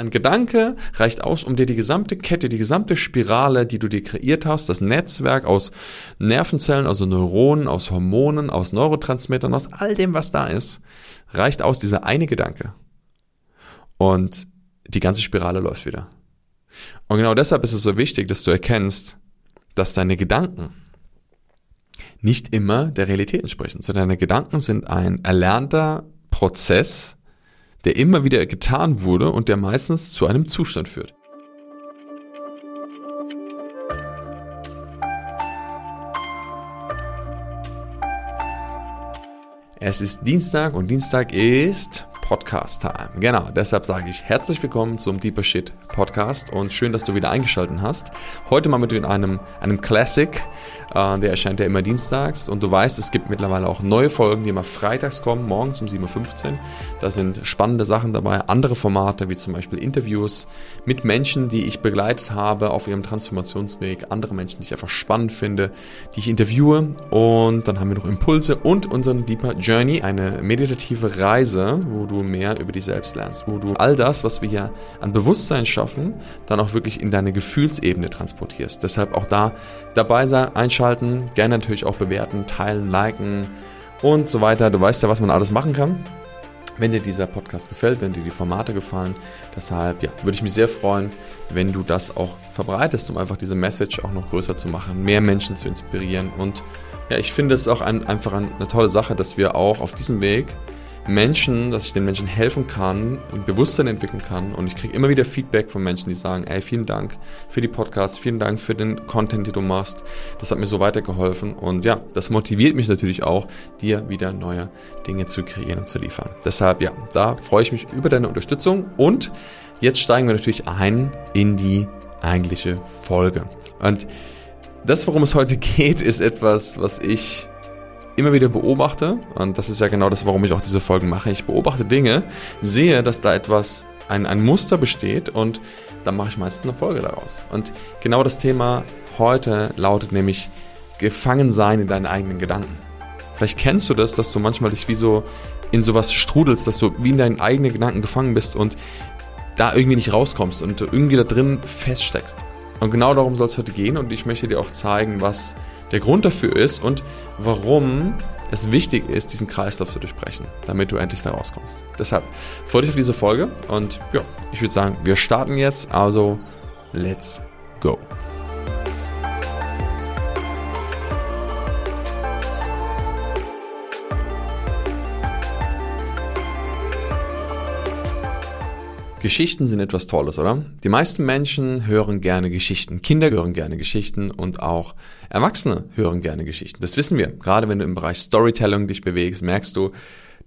Ein Gedanke reicht aus, um dir die gesamte Kette, die gesamte Spirale, die du dir kreiert hast, das Netzwerk aus Nervenzellen, also Neuronen, aus Hormonen, aus Neurotransmittern, aus all dem, was da ist, reicht aus dieser eine Gedanke. Und die ganze Spirale läuft wieder. Und genau deshalb ist es so wichtig, dass du erkennst, dass deine Gedanken nicht immer der Realität entsprechen, sondern deine Gedanken sind ein erlernter Prozess, der immer wieder getan wurde und der meistens zu einem Zustand führt. Es ist Dienstag und Dienstag ist Podcast Time. Genau, deshalb sage ich herzlich willkommen zum Deeper Shit Podcast und schön, dass du wieder eingeschaltet hast. Heute mal mit einem, einem Classic, äh, der erscheint ja immer dienstags und du weißt, es gibt mittlerweile auch neue Folgen, die immer freitags kommen, morgens um 7.15 Uhr. Da sind spannende Sachen dabei, andere Formate wie zum Beispiel Interviews mit Menschen, die ich begleitet habe auf ihrem Transformationsweg, andere Menschen, die ich einfach spannend finde, die ich interviewe und dann haben wir noch Impulse und unseren Deeper Journey, eine meditative Reise, wo du mehr über dich selbst lernst, wo du all das, was wir hier an Bewusstsein schaffen, dann auch wirklich in deine Gefühlsebene transportierst. Deshalb auch da dabei sein, einschalten, gerne natürlich auch bewerten, teilen, liken und so weiter. Du weißt ja, was man alles machen kann. Wenn dir dieser Podcast gefällt, wenn dir die Formate gefallen, deshalb ja, würde ich mich sehr freuen, wenn du das auch verbreitest, um einfach diese Message auch noch größer zu machen, mehr Menschen zu inspirieren und ja, ich finde es auch ein, einfach eine tolle Sache, dass wir auch auf diesem Weg Menschen, dass ich den Menschen helfen kann, ein Bewusstsein entwickeln kann. Und ich kriege immer wieder Feedback von Menschen, die sagen, ey, vielen Dank für die Podcasts, vielen Dank für den Content, den du machst. Das hat mir so weitergeholfen. Und ja, das motiviert mich natürlich auch, dir wieder neue Dinge zu kreieren und zu liefern. Deshalb, ja, da freue ich mich über deine Unterstützung. Und jetzt steigen wir natürlich ein in die eigentliche Folge. Und das, worum es heute geht, ist etwas, was ich immer wieder beobachte, und das ist ja genau das, warum ich auch diese Folgen mache, ich beobachte Dinge, sehe, dass da etwas, ein, ein Muster besteht und dann mache ich meistens eine Folge daraus. Und genau das Thema heute lautet nämlich gefangen sein in deinen eigenen Gedanken. Vielleicht kennst du das, dass du manchmal dich wie so in sowas strudelst, dass du wie in deinen eigenen Gedanken gefangen bist und da irgendwie nicht rauskommst und du irgendwie da drin feststeckst. Und genau darum soll es heute gehen und ich möchte dir auch zeigen, was der Grund dafür ist und warum es wichtig ist, diesen Kreislauf zu durchbrechen, damit du endlich da rauskommst. Deshalb freue dich auf diese Folge und ja, ich würde sagen, wir starten jetzt, also let's go. Geschichten sind etwas Tolles, oder? Die meisten Menschen hören gerne Geschichten. Kinder hören gerne Geschichten und auch Erwachsene hören gerne Geschichten. Das wissen wir. Gerade wenn du im Bereich Storytelling dich bewegst, merkst du,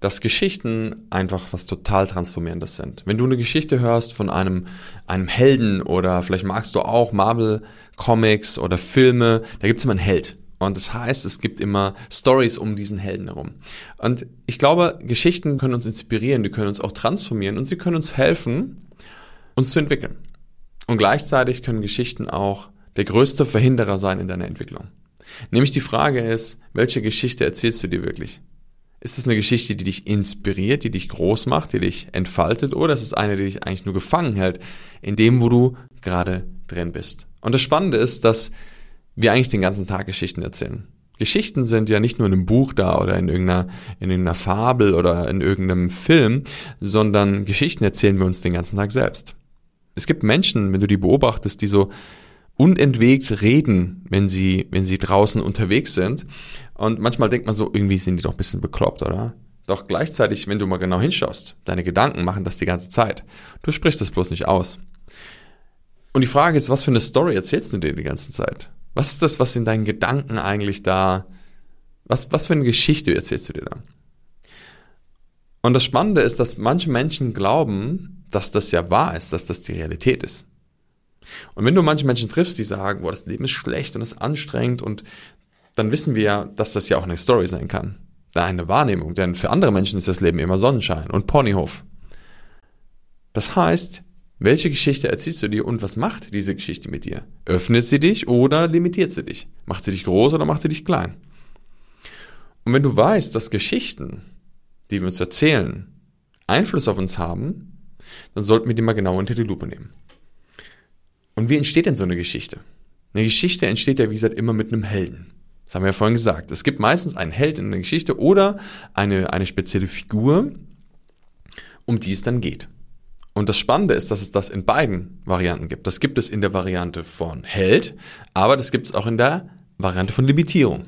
dass Geschichten einfach was total Transformierendes sind. Wenn du eine Geschichte hörst von einem, einem Helden oder vielleicht magst du auch Marvel Comics oder Filme, da gibt es immer einen Held. Und das heißt, es gibt immer Stories um diesen Helden herum. Und ich glaube, Geschichten können uns inspirieren, die können uns auch transformieren und sie können uns helfen, uns zu entwickeln. Und gleichzeitig können Geschichten auch der größte Verhinderer sein in deiner Entwicklung. Nämlich die Frage ist, welche Geschichte erzählst du dir wirklich? Ist es eine Geschichte, die dich inspiriert, die dich groß macht, die dich entfaltet, oder ist es eine, die dich eigentlich nur gefangen hält in dem, wo du gerade drin bist? Und das Spannende ist, dass wir eigentlich den ganzen Tag Geschichten erzählen. Geschichten sind ja nicht nur in einem Buch da oder in irgendeiner, in irgendeiner Fabel oder in irgendeinem Film, sondern Geschichten erzählen wir uns den ganzen Tag selbst. Es gibt Menschen, wenn du die beobachtest, die so unentwegt reden, wenn sie, wenn sie draußen unterwegs sind. Und manchmal denkt man so, irgendwie sind die doch ein bisschen bekloppt, oder? Doch gleichzeitig, wenn du mal genau hinschaust, deine Gedanken machen das die ganze Zeit. Du sprichst es bloß nicht aus. Und die Frage ist, was für eine Story erzählst du dir die ganze Zeit? Was ist das, was in deinen Gedanken eigentlich da, was, was für eine Geschichte erzählst du dir da? Und das Spannende ist, dass manche Menschen glauben, dass das ja wahr ist, dass das die Realität ist. Und wenn du manche Menschen triffst, die sagen, boah, das Leben ist schlecht und ist anstrengend und dann wissen wir ja, dass das ja auch eine Story sein kann. Da eine Wahrnehmung, denn für andere Menschen ist das Leben immer Sonnenschein und Ponyhof. Das heißt, welche Geschichte erzählst du dir und was macht diese Geschichte mit dir? Öffnet sie dich oder limitiert sie dich? Macht sie dich groß oder macht sie dich klein? Und wenn du weißt, dass Geschichten, die wir uns erzählen, Einfluss auf uns haben, dann sollten wir die mal genau unter die Lupe nehmen. Und wie entsteht denn so eine Geschichte? Eine Geschichte entsteht ja, wie gesagt, immer mit einem Helden. Das haben wir ja vorhin gesagt. Es gibt meistens einen Held in der Geschichte oder eine, eine spezielle Figur, um die es dann geht. Und das Spannende ist, dass es das in beiden Varianten gibt. Das gibt es in der Variante von Held, aber das gibt es auch in der Variante von Limitierung.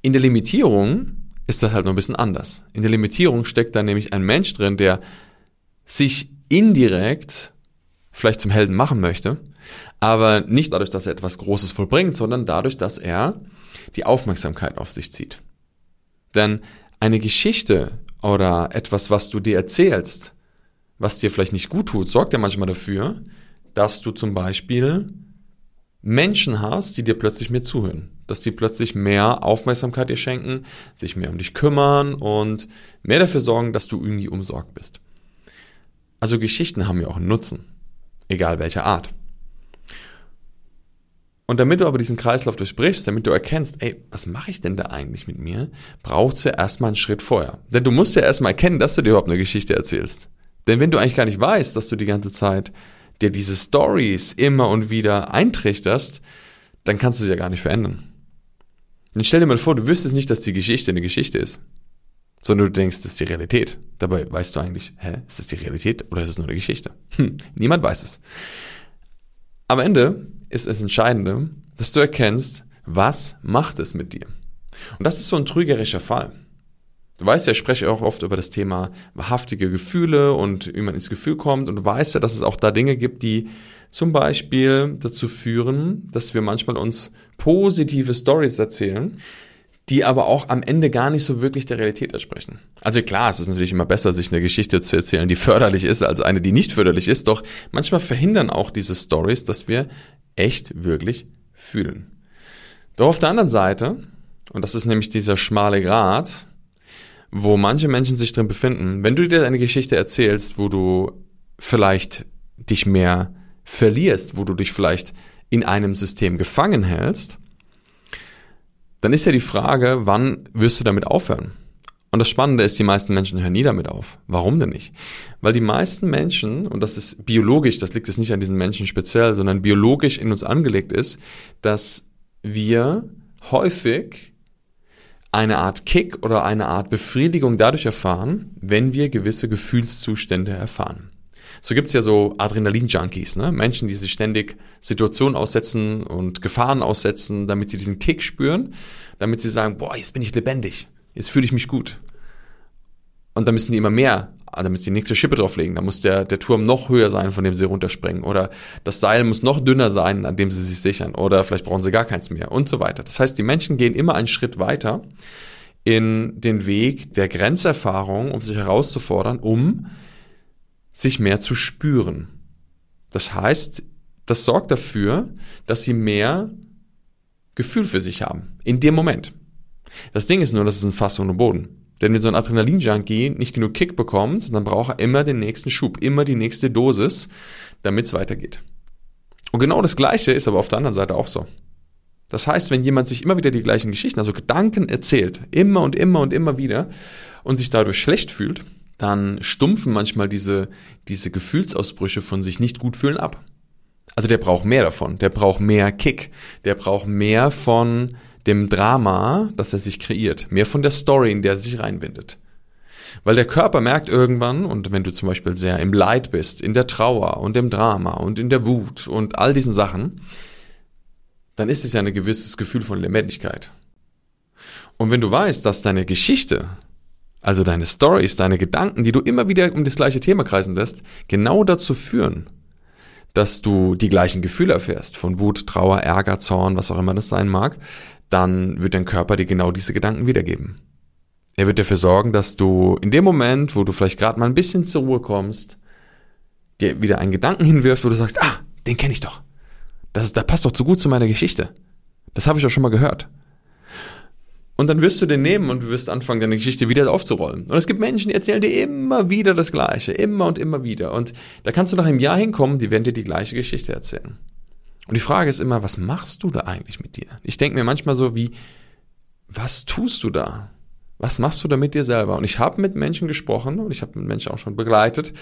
In der Limitierung ist das halt noch ein bisschen anders. In der Limitierung steckt da nämlich ein Mensch drin, der sich indirekt vielleicht zum Helden machen möchte, aber nicht dadurch, dass er etwas Großes vollbringt, sondern dadurch, dass er die Aufmerksamkeit auf sich zieht. Denn eine Geschichte oder etwas, was du dir erzählst, was dir vielleicht nicht gut tut, sorgt ja manchmal dafür, dass du zum Beispiel Menschen hast, die dir plötzlich mehr zuhören, dass die plötzlich mehr Aufmerksamkeit dir schenken, sich mehr um dich kümmern und mehr dafür sorgen, dass du irgendwie umsorgt bist. Also Geschichten haben ja auch einen Nutzen, egal welcher Art. Und damit du aber diesen Kreislauf durchbrichst, damit du erkennst, ey, was mache ich denn da eigentlich mit mir, braucht es ja erstmal einen Schritt vorher. Denn du musst ja erstmal erkennen, dass du dir überhaupt eine Geschichte erzählst. Denn wenn du eigentlich gar nicht weißt, dass du die ganze Zeit dir diese Stories immer und wieder eintrichterst, dann kannst du sie ja gar nicht verändern. Dann stell dir mal vor, du wüsstest nicht, dass die Geschichte eine Geschichte ist, sondern du denkst, das ist die Realität. Dabei weißt du eigentlich, hä, ist das die Realität oder ist es nur eine Geschichte? Hm, niemand weiß es. Am Ende ist es Entscheidende, dass du erkennst, was macht es mit dir. Und das ist so ein trügerischer Fall. Du weißt ja, ich spreche auch oft über das Thema wahrhaftige Gefühle und wie man ins Gefühl kommt. Und du weißt ja, dass es auch da Dinge gibt, die zum Beispiel dazu führen, dass wir manchmal uns positive Stories erzählen, die aber auch am Ende gar nicht so wirklich der Realität entsprechen. Also klar, es ist natürlich immer besser, sich eine Geschichte zu erzählen, die förderlich ist, als eine, die nicht förderlich ist. Doch manchmal verhindern auch diese Stories, dass wir echt wirklich fühlen. Doch auf der anderen Seite, und das ist nämlich dieser schmale Grat, wo manche Menschen sich drin befinden, wenn du dir eine Geschichte erzählst, wo du vielleicht dich mehr verlierst, wo du dich vielleicht in einem System gefangen hältst, dann ist ja die Frage, wann wirst du damit aufhören? Und das Spannende ist, die meisten Menschen hören nie damit auf. Warum denn nicht? Weil die meisten Menschen, und das ist biologisch, das liegt jetzt nicht an diesen Menschen speziell, sondern biologisch in uns angelegt ist, dass wir häufig eine Art Kick oder eine Art Befriedigung dadurch erfahren, wenn wir gewisse Gefühlszustände erfahren. So gibt's ja so Adrenalin-Junkies, ne? Menschen, die sich ständig Situationen aussetzen und Gefahren aussetzen, damit sie diesen Kick spüren, damit sie sagen, boah, jetzt bin ich lebendig jetzt fühle ich mich gut. Und dann müssen die immer mehr, da müssen die nächste Schippe drauflegen, da muss der, der Turm noch höher sein, von dem sie runterspringen. Oder das Seil muss noch dünner sein, an dem sie sich sichern. Oder vielleicht brauchen sie gar keins mehr und so weiter. Das heißt, die Menschen gehen immer einen Schritt weiter in den Weg der Grenzerfahrung, um sich herauszufordern, um sich mehr zu spüren. Das heißt, das sorgt dafür, dass sie mehr Gefühl für sich haben. In dem Moment. Das Ding ist nur, das ist ein Fass ohne Boden. Denn wenn so ein Adrenalin-Junkie nicht genug Kick bekommt, dann braucht er immer den nächsten Schub, immer die nächste Dosis, damit es weitergeht. Und genau das Gleiche ist aber auf der anderen Seite auch so. Das heißt, wenn jemand sich immer wieder die gleichen Geschichten, also Gedanken erzählt, immer und immer und immer wieder und sich dadurch schlecht fühlt, dann stumpfen manchmal diese, diese Gefühlsausbrüche von sich nicht gut fühlen ab. Also der braucht mehr davon, der braucht mehr Kick, der braucht mehr von dem Drama, das er sich kreiert, mehr von der Story, in der er sich reinbindet. Weil der Körper merkt irgendwann, und wenn du zum Beispiel sehr im Leid bist, in der Trauer und im Drama und in der Wut und all diesen Sachen, dann ist es ja ein gewisses Gefühl von Lebendigkeit. Und wenn du weißt, dass deine Geschichte, also deine Stories, deine Gedanken, die du immer wieder um das gleiche Thema kreisen lässt, genau dazu führen, dass du die gleichen Gefühle erfährst, von Wut, Trauer, Ärger, Zorn, was auch immer das sein mag, dann wird dein Körper dir genau diese Gedanken wiedergeben. Er wird dafür sorgen, dass du in dem Moment, wo du vielleicht gerade mal ein bisschen zur Ruhe kommst, dir wieder einen Gedanken hinwirft, wo du sagst, ah, den kenne ich doch. Das ist, da passt doch zu gut zu meiner Geschichte. Das habe ich doch schon mal gehört. Und dann wirst du den nehmen und wirst anfangen, deine Geschichte wieder aufzurollen. Und es gibt Menschen, die erzählen dir immer wieder das Gleiche, immer und immer wieder. Und da kannst du nach einem Jahr hinkommen, die werden dir die gleiche Geschichte erzählen. Und die Frage ist immer, was machst du da eigentlich mit dir? Ich denke mir manchmal so wie, was tust du da? Was machst du da mit dir selber? Und ich habe mit Menschen gesprochen und ich habe mit Menschen auch schon begleitet,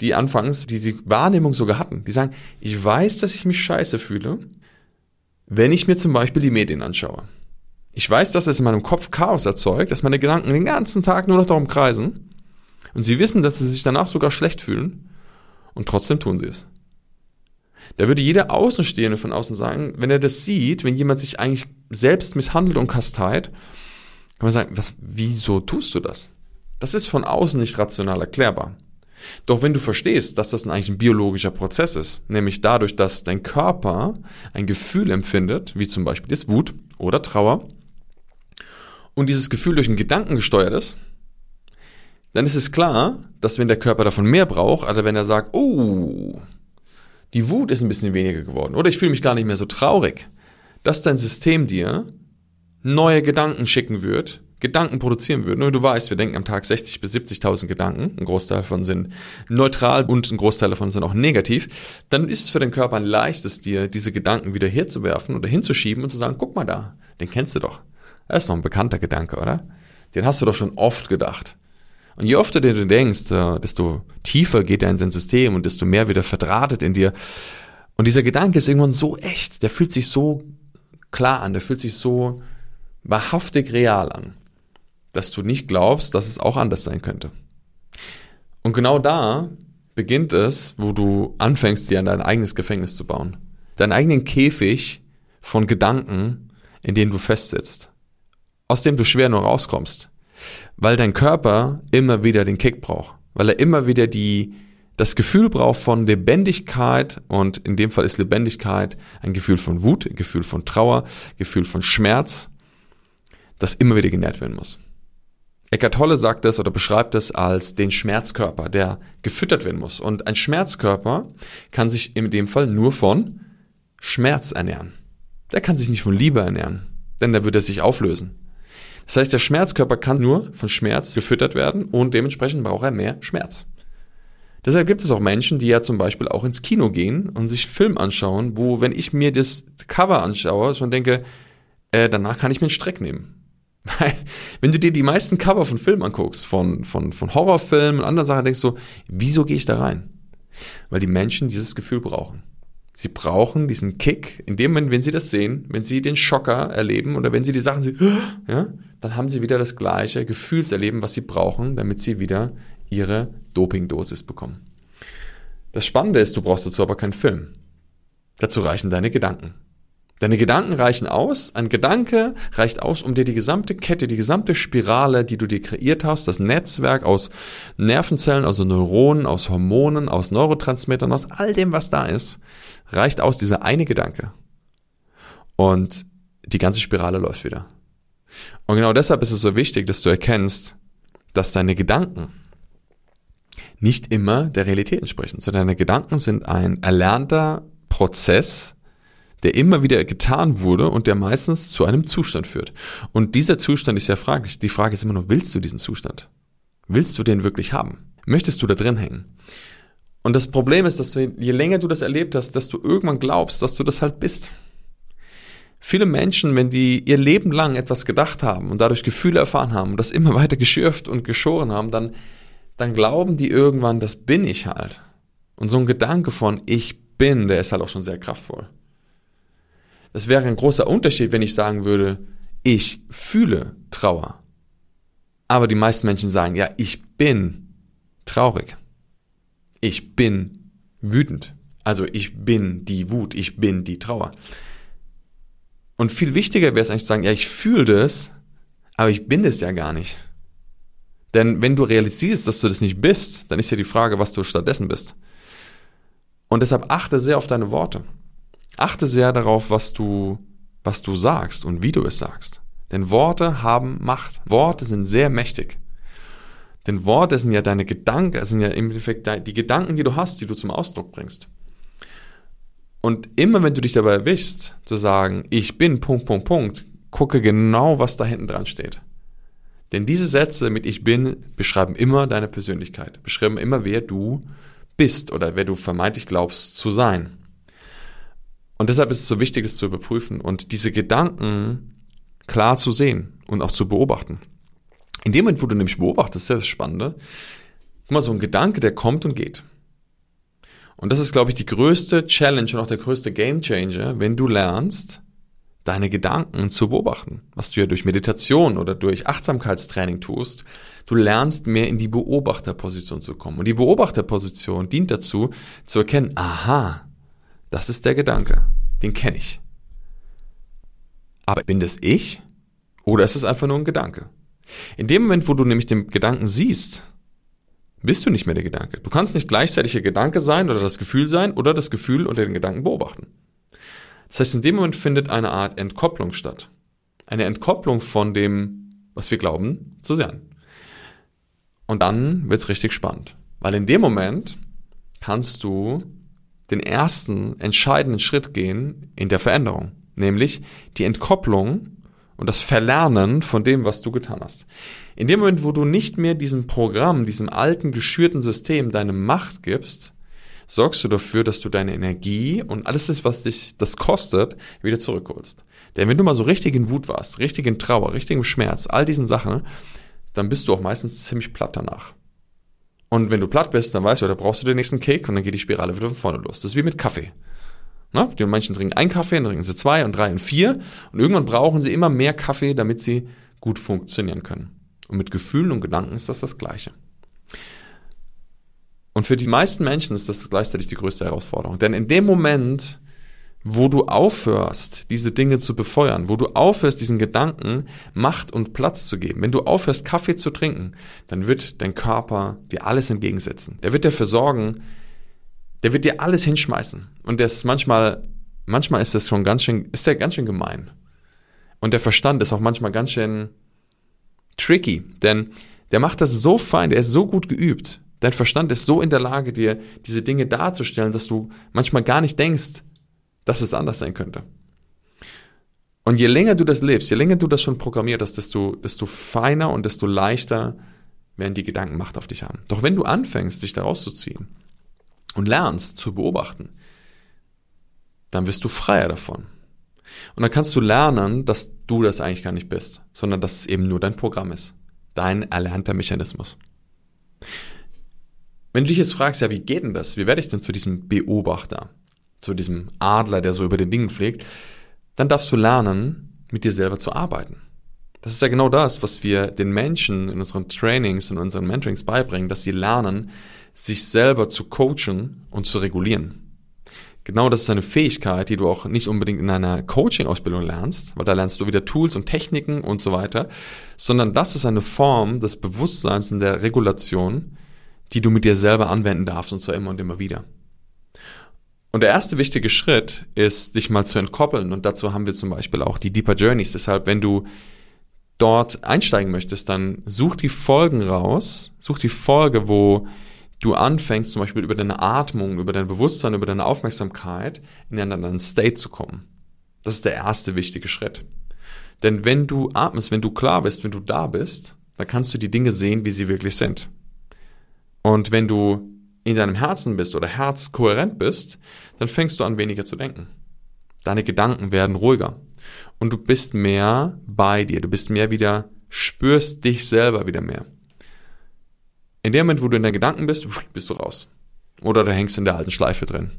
die anfangs diese Wahrnehmung sogar hatten. Die sagen, ich weiß, dass ich mich scheiße fühle, wenn ich mir zum Beispiel die Medien anschaue. Ich weiß, dass es in meinem Kopf Chaos erzeugt, dass meine Gedanken den ganzen Tag nur noch darum kreisen. Und sie wissen, dass sie sich danach sogar schlecht fühlen. Und trotzdem tun sie es. Da würde jeder Außenstehende von außen sagen, wenn er das sieht, wenn jemand sich eigentlich selbst misshandelt und kasteit, kann man sagen, was, wieso tust du das? Das ist von außen nicht rational erklärbar. Doch wenn du verstehst, dass das eigentlich ein biologischer Prozess ist, nämlich dadurch, dass dein Körper ein Gefühl empfindet, wie zum Beispiel jetzt Wut oder Trauer, und dieses Gefühl durch einen Gedanken gesteuert ist, dann ist es klar, dass wenn der Körper davon mehr braucht, oder wenn er sagt, oh, die Wut ist ein bisschen weniger geworden oder ich fühle mich gar nicht mehr so traurig, dass dein System dir neue Gedanken schicken wird, Gedanken produzieren wird. Nur du weißt, wir denken am Tag 60 bis 70.000 Gedanken. Ein Großteil davon sind neutral und ein Großteil davon sind auch negativ. Dann ist es für den Körper ein leichtes, dir diese Gedanken wieder herzuwerfen oder hinzuschieben und zu sagen, guck mal da, den kennst du doch. Das ist doch ein bekannter Gedanke, oder? Den hast du doch schon oft gedacht. Und je öfter du denkst, äh, desto tiefer geht er in dein System und desto mehr wieder verdrahtet in dir. Und dieser Gedanke ist irgendwann so echt, der fühlt sich so klar an, der fühlt sich so wahrhaftig real an, dass du nicht glaubst, dass es auch anders sein könnte. Und genau da beginnt es, wo du anfängst, dir dein eigenes Gefängnis zu bauen. Deinen eigenen Käfig von Gedanken, in denen du festsitzt, aus dem du schwer nur rauskommst, weil dein Körper immer wieder den Kick braucht, weil er immer wieder die, das Gefühl braucht von Lebendigkeit und in dem Fall ist Lebendigkeit ein Gefühl von Wut, ein Gefühl von Trauer, Gefühl von Schmerz das immer wieder genährt werden muss. Eckhart Tolle sagt es oder beschreibt es als den Schmerzkörper, der gefüttert werden muss. Und ein Schmerzkörper kann sich in dem Fall nur von Schmerz ernähren. Der kann sich nicht von Liebe ernähren, denn da würde er sich auflösen. Das heißt, der Schmerzkörper kann nur von Schmerz gefüttert werden und dementsprechend braucht er mehr Schmerz. Deshalb gibt es auch Menschen, die ja zum Beispiel auch ins Kino gehen und sich Film anschauen, wo, wenn ich mir das Cover anschaue, schon denke, äh, danach kann ich mir einen Streck nehmen. Wenn du dir die meisten Cover von Filmen anguckst, von, von, von Horrorfilmen und anderen Sachen, denkst du, wieso gehe ich da rein? Weil die Menschen dieses Gefühl brauchen. Sie brauchen diesen Kick in dem Moment, wenn sie das sehen, wenn sie den Schocker erleben oder wenn sie die Sachen sehen, ja, dann haben sie wieder das gleiche Gefühlserleben, was sie brauchen, damit sie wieder ihre Dopingdosis bekommen. Das Spannende ist, du brauchst dazu aber keinen Film. Dazu reichen deine Gedanken. Deine Gedanken reichen aus. Ein Gedanke reicht aus, um dir die gesamte Kette, die gesamte Spirale, die du dir kreiert hast, das Netzwerk aus Nervenzellen, also Neuronen, aus Hormonen, aus Neurotransmittern, aus all dem, was da ist, reicht aus dieser eine Gedanke. Und die ganze Spirale läuft wieder. Und genau deshalb ist es so wichtig, dass du erkennst, dass deine Gedanken nicht immer der Realität entsprechen, sondern deine Gedanken sind ein erlernter Prozess, der immer wieder getan wurde und der meistens zu einem Zustand führt. Und dieser Zustand ist ja fraglich. Die Frage ist immer noch, willst du diesen Zustand? Willst du den wirklich haben? Möchtest du da drin hängen? Und das Problem ist, dass du, je länger du das erlebt hast, dass du irgendwann glaubst, dass du das halt bist. Viele Menschen, wenn die ihr Leben lang etwas gedacht haben und dadurch Gefühle erfahren haben und das immer weiter geschürft und geschoren haben, dann, dann glauben die irgendwann, das bin ich halt. Und so ein Gedanke von ich bin, der ist halt auch schon sehr kraftvoll. Das wäre ein großer Unterschied, wenn ich sagen würde, ich fühle Trauer. Aber die meisten Menschen sagen, ja, ich bin traurig. Ich bin wütend. Also ich bin die Wut, ich bin die Trauer. Und viel wichtiger wäre es eigentlich zu sagen, ja, ich fühle das, aber ich bin es ja gar nicht. Denn wenn du realisierst, dass du das nicht bist, dann ist ja die Frage, was du stattdessen bist. Und deshalb achte sehr auf deine Worte. Achte sehr darauf, was du, was du sagst und wie du es sagst. Denn Worte haben Macht. Worte sind sehr mächtig. Denn Worte sind ja deine Gedanken, sind ja im Endeffekt die Gedanken, die du hast, die du zum Ausdruck bringst. Und immer wenn du dich dabei erwischst, zu sagen, ich bin Punkt, Punkt, Punkt, gucke genau, was da hinten dran steht. Denn diese Sätze mit ich bin beschreiben immer deine Persönlichkeit, beschreiben immer, wer du bist oder wer du vermeintlich glaubst zu sein. Und deshalb ist es so wichtig, es zu überprüfen und diese Gedanken klar zu sehen und auch zu beobachten. In dem Moment, wo du nämlich beobachtest, ist ja das Spannende, guck mal, so ein Gedanke, der kommt und geht. Und das ist, glaube ich, die größte Challenge und auch der größte Game Changer, wenn du lernst, deine Gedanken zu beobachten, was du ja durch Meditation oder durch Achtsamkeitstraining tust. Du lernst mehr in die Beobachterposition zu kommen. Und die Beobachterposition dient dazu, zu erkennen, aha, das ist der Gedanke, den kenne ich. Aber bin das ich oder ist es einfach nur ein Gedanke? In dem Moment, wo du nämlich den Gedanken siehst, bist du nicht mehr der Gedanke. Du kannst nicht gleichzeitig der Gedanke sein oder das Gefühl sein oder das Gefühl oder den Gedanken beobachten. Das heißt, in dem Moment findet eine Art Entkopplung statt. Eine Entkopplung von dem, was wir glauben zu sein. Und dann wird's richtig spannend. Weil in dem Moment kannst du den ersten entscheidenden Schritt gehen in der Veränderung. Nämlich die Entkopplung und das Verlernen von dem, was du getan hast. In dem Moment, wo du nicht mehr diesem Programm, diesem alten, geschürten System deine Macht gibst, sorgst du dafür, dass du deine Energie und alles das, was dich das kostet, wieder zurückholst. Denn wenn du mal so richtig in Wut warst, richtig in Trauer, richtig im Schmerz, all diesen Sachen, dann bist du auch meistens ziemlich platt danach. Und wenn du platt bist, dann weißt du, da brauchst du den nächsten Kick und dann geht die Spirale wieder von vorne los. Das ist wie mit Kaffee. Na, die Menschen trinken einen Kaffee, dann trinken sie zwei und drei und vier und irgendwann brauchen sie immer mehr Kaffee, damit sie gut funktionieren können. Und mit Gefühlen und Gedanken ist das das Gleiche. Und für die meisten Menschen ist das gleichzeitig die größte Herausforderung. Denn in dem Moment, wo du aufhörst, diese Dinge zu befeuern, wo du aufhörst, diesen Gedanken Macht und Platz zu geben, wenn du aufhörst, Kaffee zu trinken, dann wird dein Körper dir alles entgegensetzen. Der wird dafür sorgen, der wird dir alles hinschmeißen. Und der ist manchmal, manchmal ist das schon ganz schön, ist der ganz schön gemein. Und der Verstand ist auch manchmal ganz schön tricky, denn der macht das so fein, der ist so gut geübt, Dein Verstand ist so in der Lage, dir diese Dinge darzustellen, dass du manchmal gar nicht denkst, dass es anders sein könnte. Und je länger du das lebst, je länger du das schon programmiert hast, desto, desto feiner und desto leichter werden die Gedanken Macht auf dich haben. Doch wenn du anfängst, dich daraus zu ziehen und lernst zu beobachten, dann wirst du freier davon. Und dann kannst du lernen, dass du das eigentlich gar nicht bist, sondern dass es eben nur dein Programm ist. Dein erlernter Mechanismus. Wenn du dich jetzt fragst, ja, wie geht denn das? Wie werde ich denn zu diesem Beobachter? Zu diesem Adler, der so über den Dingen fliegt? Dann darfst du lernen, mit dir selber zu arbeiten. Das ist ja genau das, was wir den Menschen in unseren Trainings, in unseren Mentorings beibringen, dass sie lernen, sich selber zu coachen und zu regulieren. Genau das ist eine Fähigkeit, die du auch nicht unbedingt in einer Coaching-Ausbildung lernst, weil da lernst du wieder Tools und Techniken und so weiter, sondern das ist eine Form des Bewusstseins in der Regulation, die du mit dir selber anwenden darfst und zwar immer und immer wieder. Und der erste wichtige Schritt ist, dich mal zu entkoppeln und dazu haben wir zum Beispiel auch die Deeper Journeys. Deshalb, wenn du dort einsteigen möchtest, dann such die Folgen raus, such die Folge, wo du anfängst, zum Beispiel über deine Atmung, über dein Bewusstsein, über deine Aufmerksamkeit in einen anderen State zu kommen. Das ist der erste wichtige Schritt. Denn wenn du atmest, wenn du klar bist, wenn du da bist, dann kannst du die Dinge sehen, wie sie wirklich sind. Und wenn du in deinem Herzen bist oder herzkohärent bist, dann fängst du an weniger zu denken. Deine Gedanken werden ruhiger und du bist mehr bei dir, du bist mehr wieder, spürst dich selber wieder mehr. In dem Moment, wo du in deinen Gedanken bist, bist du raus. Oder du hängst in der alten Schleife drin.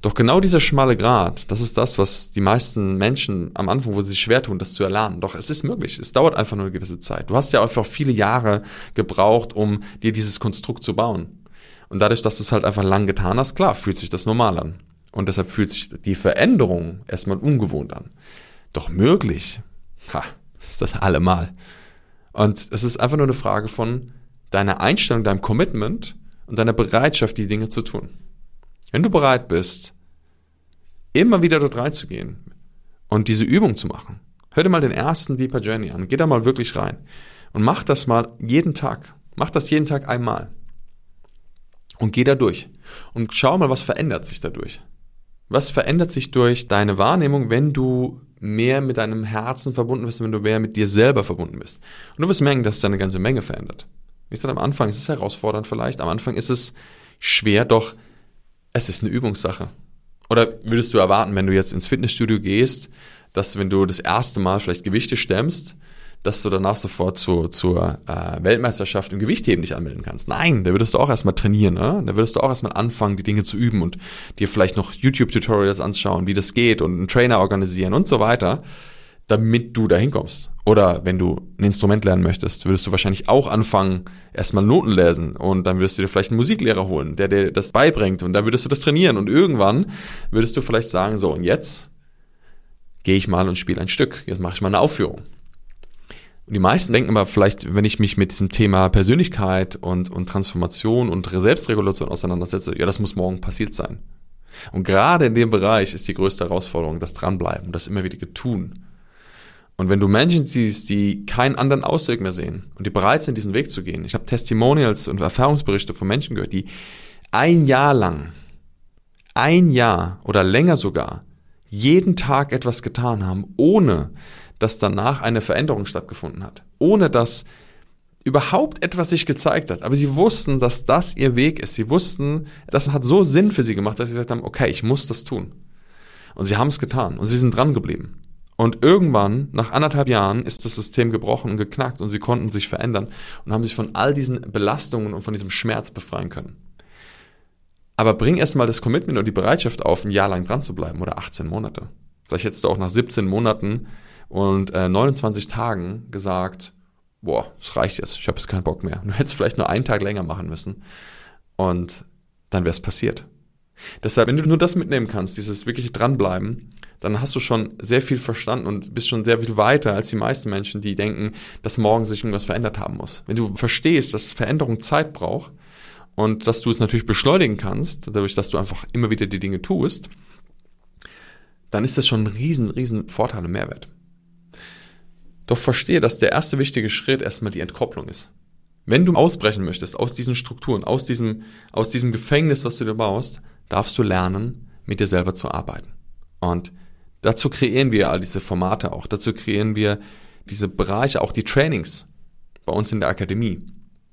Doch genau dieser schmale Grat, das ist das, was die meisten Menschen am Anfang, wo sie sich schwer tun, das zu erlernen. Doch es ist möglich. Es dauert einfach nur eine gewisse Zeit. Du hast ja einfach viele Jahre gebraucht, um dir dieses Konstrukt zu bauen. Und dadurch, dass du es halt einfach lang getan hast, klar, fühlt sich das normal an. Und deshalb fühlt sich die Veränderung erstmal ungewohnt an. Doch möglich, ha, ist das allemal. Und es ist einfach nur eine Frage von deiner Einstellung, deinem Commitment und deiner Bereitschaft, die Dinge zu tun. Wenn du bereit bist, immer wieder dort reinzugehen und diese Übung zu machen, hör dir mal den ersten Deeper Journey an, geh da mal wirklich rein und mach das mal jeden Tag. Mach das jeden Tag einmal. Und geh da durch. Und schau mal, was verändert sich dadurch. Was verändert sich durch deine Wahrnehmung, wenn du mehr mit deinem Herzen verbunden bist, wenn du mehr mit dir selber verbunden bist. Und du wirst merken, dass sich da eine ganze Menge verändert. Wie gesagt, am Anfang ist es herausfordernd vielleicht, am Anfang ist es schwer, doch es ist eine Übungssache. Oder würdest du erwarten, wenn du jetzt ins Fitnessstudio gehst, dass wenn du das erste Mal vielleicht Gewichte stemmst, dass du danach sofort zu, zur äh, Weltmeisterschaft im Gewichtheben dich anmelden kannst. Nein, da würdest du auch erstmal trainieren, ne? da würdest du auch erstmal anfangen, die Dinge zu üben und dir vielleicht noch YouTube-Tutorials anschauen, wie das geht und einen Trainer organisieren und so weiter, damit du da hinkommst. Oder wenn du ein Instrument lernen möchtest, würdest du wahrscheinlich auch anfangen, erstmal Noten lesen und dann würdest du dir vielleicht einen Musiklehrer holen, der dir das beibringt und dann würdest du das trainieren und irgendwann würdest du vielleicht sagen, so und jetzt gehe ich mal und spiele ein Stück, jetzt mache ich mal eine Aufführung. Und die meisten denken aber vielleicht, wenn ich mich mit diesem Thema Persönlichkeit und, und Transformation und Selbstregulation auseinandersetze, ja, das muss morgen passiert sein. Und gerade in dem Bereich ist die größte Herausforderung das Dranbleiben, das immer wieder tun. Und wenn du Menschen siehst, die keinen anderen Ausweg mehr sehen und die bereit sind, diesen Weg zu gehen, ich habe Testimonials und Erfahrungsberichte von Menschen gehört, die ein Jahr lang, ein Jahr oder länger sogar, jeden Tag etwas getan haben, ohne dass danach eine Veränderung stattgefunden hat, ohne dass überhaupt etwas sich gezeigt hat. Aber sie wussten, dass das ihr Weg ist. Sie wussten, das hat so Sinn für sie gemacht, dass sie gesagt haben, okay, ich muss das tun. Und sie haben es getan und sie sind dran geblieben. Und irgendwann, nach anderthalb Jahren, ist das System gebrochen und geknackt und sie konnten sich verändern und haben sich von all diesen Belastungen und von diesem Schmerz befreien können. Aber bring erstmal das Commitment und die Bereitschaft auf, ein Jahr lang dran zu bleiben oder 18 Monate. Vielleicht hättest du auch nach 17 Monaten und äh, 29 Tagen gesagt, boah, es reicht jetzt, ich habe jetzt keinen Bock mehr. Du hättest vielleicht nur einen Tag länger machen müssen und dann wäre es passiert. Deshalb, wenn du nur das mitnehmen kannst, dieses wirkliche dranbleiben, dann hast du schon sehr viel verstanden und bist schon sehr viel weiter als die meisten Menschen, die denken, dass morgen sich irgendwas verändert haben muss. Wenn du verstehst, dass Veränderung Zeit braucht und dass du es natürlich beschleunigen kannst, dadurch, dass du einfach immer wieder die Dinge tust, dann ist das schon ein riesen, riesen Vorteil und Mehrwert. Doch verstehe, dass der erste wichtige Schritt erstmal die Entkopplung ist. Wenn du ausbrechen möchtest aus diesen Strukturen, aus diesem, aus diesem Gefängnis, was du dir baust, darfst du lernen, mit dir selber zu arbeiten. Und dazu kreieren wir all diese Formate auch. Dazu kreieren wir diese Bereiche, auch die Trainings bei uns in der Akademie.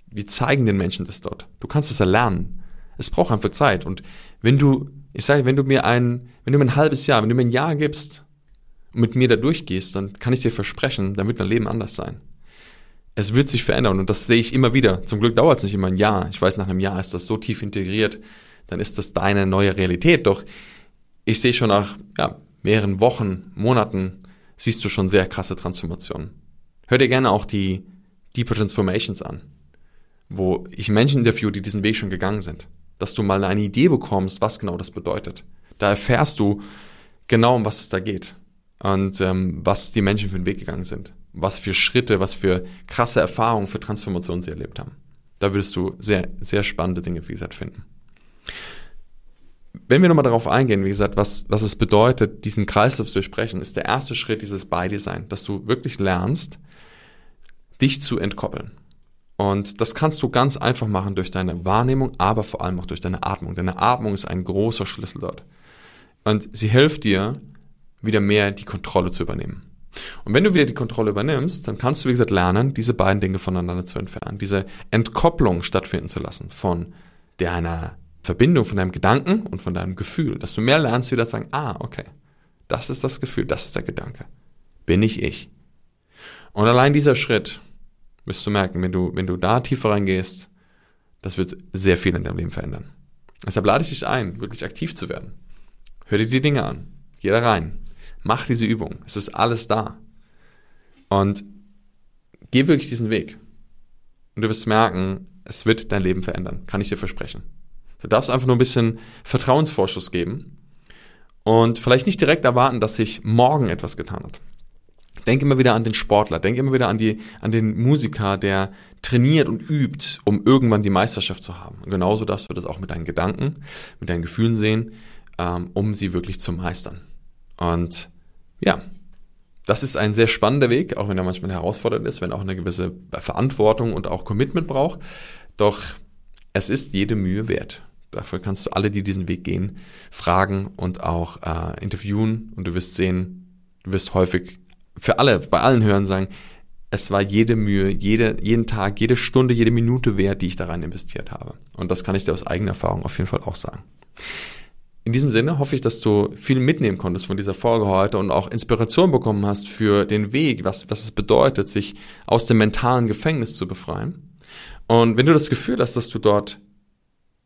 Wir zeigen den Menschen das dort. Du kannst es erlernen. Es braucht einfach Zeit. Und wenn du, ich sage, wenn du mir ein, wenn du mir ein halbes Jahr, wenn du mir ein Jahr gibst, und mit mir da durchgehst, dann kann ich dir versprechen, dann wird dein Leben anders sein. Es wird sich verändern und das sehe ich immer wieder. Zum Glück dauert es nicht immer ein Jahr. Ich weiß, nach einem Jahr ist das so tief integriert, dann ist das deine neue Realität. Doch ich sehe schon nach ja, mehreren Wochen, Monaten, siehst du schon sehr krasse Transformationen. Hör dir gerne auch die Deeper Transformations an, wo ich Menschen interview, die diesen Weg schon gegangen sind. Dass du mal eine Idee bekommst, was genau das bedeutet. Da erfährst du genau, um was es da geht und ähm, was die Menschen für den Weg gegangen sind, was für Schritte, was für krasse Erfahrungen, für Transformationen sie erlebt haben. Da würdest du sehr, sehr spannende Dinge, wie gesagt, finden. Wenn wir nochmal darauf eingehen, wie gesagt, was, was es bedeutet, diesen Kreislauf zu durchbrechen, ist der erste Schritt dieses Bei dir sein, dass du wirklich lernst, dich zu entkoppeln. Und das kannst du ganz einfach machen durch deine Wahrnehmung, aber vor allem auch durch deine Atmung. Deine Atmung ist ein großer Schlüssel dort. Und sie hilft dir, wieder mehr die Kontrolle zu übernehmen. Und wenn du wieder die Kontrolle übernimmst, dann kannst du, wie gesagt, lernen, diese beiden Dinge voneinander zu entfernen, diese Entkopplung stattfinden zu lassen von deiner Verbindung, von deinem Gedanken und von deinem Gefühl, dass du mehr lernst, wieder zu sagen, ah, okay, das ist das Gefühl, das ist der Gedanke, bin ich ich. Und allein dieser Schritt, wirst du merken, wenn du, wenn du da tiefer reingehst, das wird sehr viel in deinem Leben verändern. Deshalb lade ich dich ein, wirklich aktiv zu werden. Hör dir die Dinge an. Geh da rein. Mach diese Übung. Es ist alles da. Und geh wirklich diesen Weg. Und du wirst merken, es wird dein Leben verändern. Kann ich dir versprechen. Du darfst einfach nur ein bisschen Vertrauensvorschuss geben und vielleicht nicht direkt erwarten, dass sich morgen etwas getan hat. Denk immer wieder an den Sportler, denk immer wieder an, die, an den Musiker, der trainiert und übt, um irgendwann die Meisterschaft zu haben. Und genauso darfst du das auch mit deinen Gedanken, mit deinen Gefühlen sehen, ähm, um sie wirklich zu meistern. Und ja, das ist ein sehr spannender Weg, auch wenn er manchmal herausfordernd ist, wenn auch eine gewisse Verantwortung und auch Commitment braucht. Doch es ist jede Mühe wert. Dafür kannst du alle, die diesen Weg gehen, fragen und auch äh, interviewen und du wirst sehen, du wirst häufig für alle, bei allen hören sagen, es war jede Mühe, jede, jeden Tag, jede Stunde, jede Minute wert, die ich da rein investiert habe. Und das kann ich dir aus eigener Erfahrung auf jeden Fall auch sagen. in diesem Sinne hoffe ich, dass du viel mitnehmen konntest von dieser Folge heute und auch Inspiration bekommen hast für den Weg, was, was es bedeutet, sich aus dem mentalen Gefängnis zu befreien. Und wenn du das Gefühl hast, dass du dort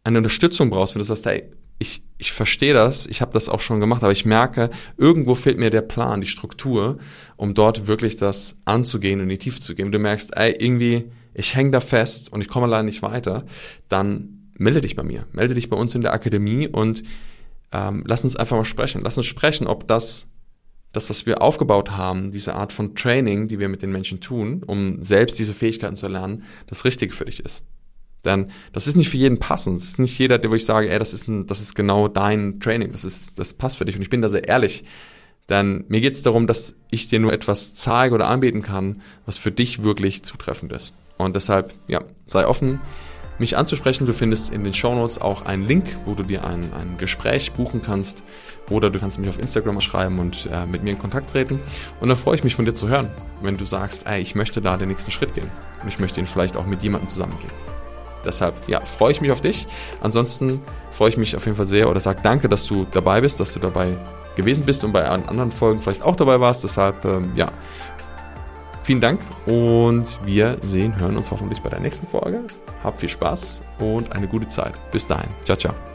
eine Unterstützung brauchst, wenn du sagst, hey, ich, ich verstehe das, ich habe das auch schon gemacht, aber ich merke, irgendwo fehlt mir der Plan, die Struktur, um dort wirklich das anzugehen und in die Tiefe zu gehen. Du merkst, ey, irgendwie, ich hänge da fest und ich komme allein nicht weiter, dann melde dich bei mir, melde dich bei uns in der Akademie und ähm, lass uns einfach mal sprechen. Lass uns sprechen, ob das, das, was wir aufgebaut haben, diese Art von Training, die wir mit den Menschen tun, um selbst diese Fähigkeiten zu erlernen, das Richtige für dich ist. Denn das ist nicht für jeden passend. Das ist nicht jeder, der wo ich sage, ey, das ist, ein, das ist genau dein Training, das ist, das passt für dich. Und ich bin da sehr ehrlich. Denn mir geht es darum, dass ich dir nur etwas zeige oder anbieten kann, was für dich wirklich zutreffend ist. Und deshalb, ja, sei offen, mich anzusprechen. Du findest in den Show Notes auch einen Link, wo du dir ein, ein Gespräch buchen kannst. Oder du kannst mich auf Instagram schreiben und äh, mit mir in Kontakt treten. Und dann freue ich mich von dir zu hören, wenn du sagst, ey, ich möchte da den nächsten Schritt gehen. Und ich möchte ihn vielleicht auch mit jemandem zusammengehen. Deshalb, ja, freue ich mich auf dich. Ansonsten freue ich mich auf jeden Fall sehr oder sag danke, dass du dabei bist, dass du dabei gewesen bist und bei anderen Folgen vielleicht auch dabei warst. Deshalb, ähm, ja, vielen Dank und wir sehen, hören uns hoffentlich bei der nächsten Folge. Hab viel Spaß und eine gute Zeit. Bis dahin. Ciao, ciao.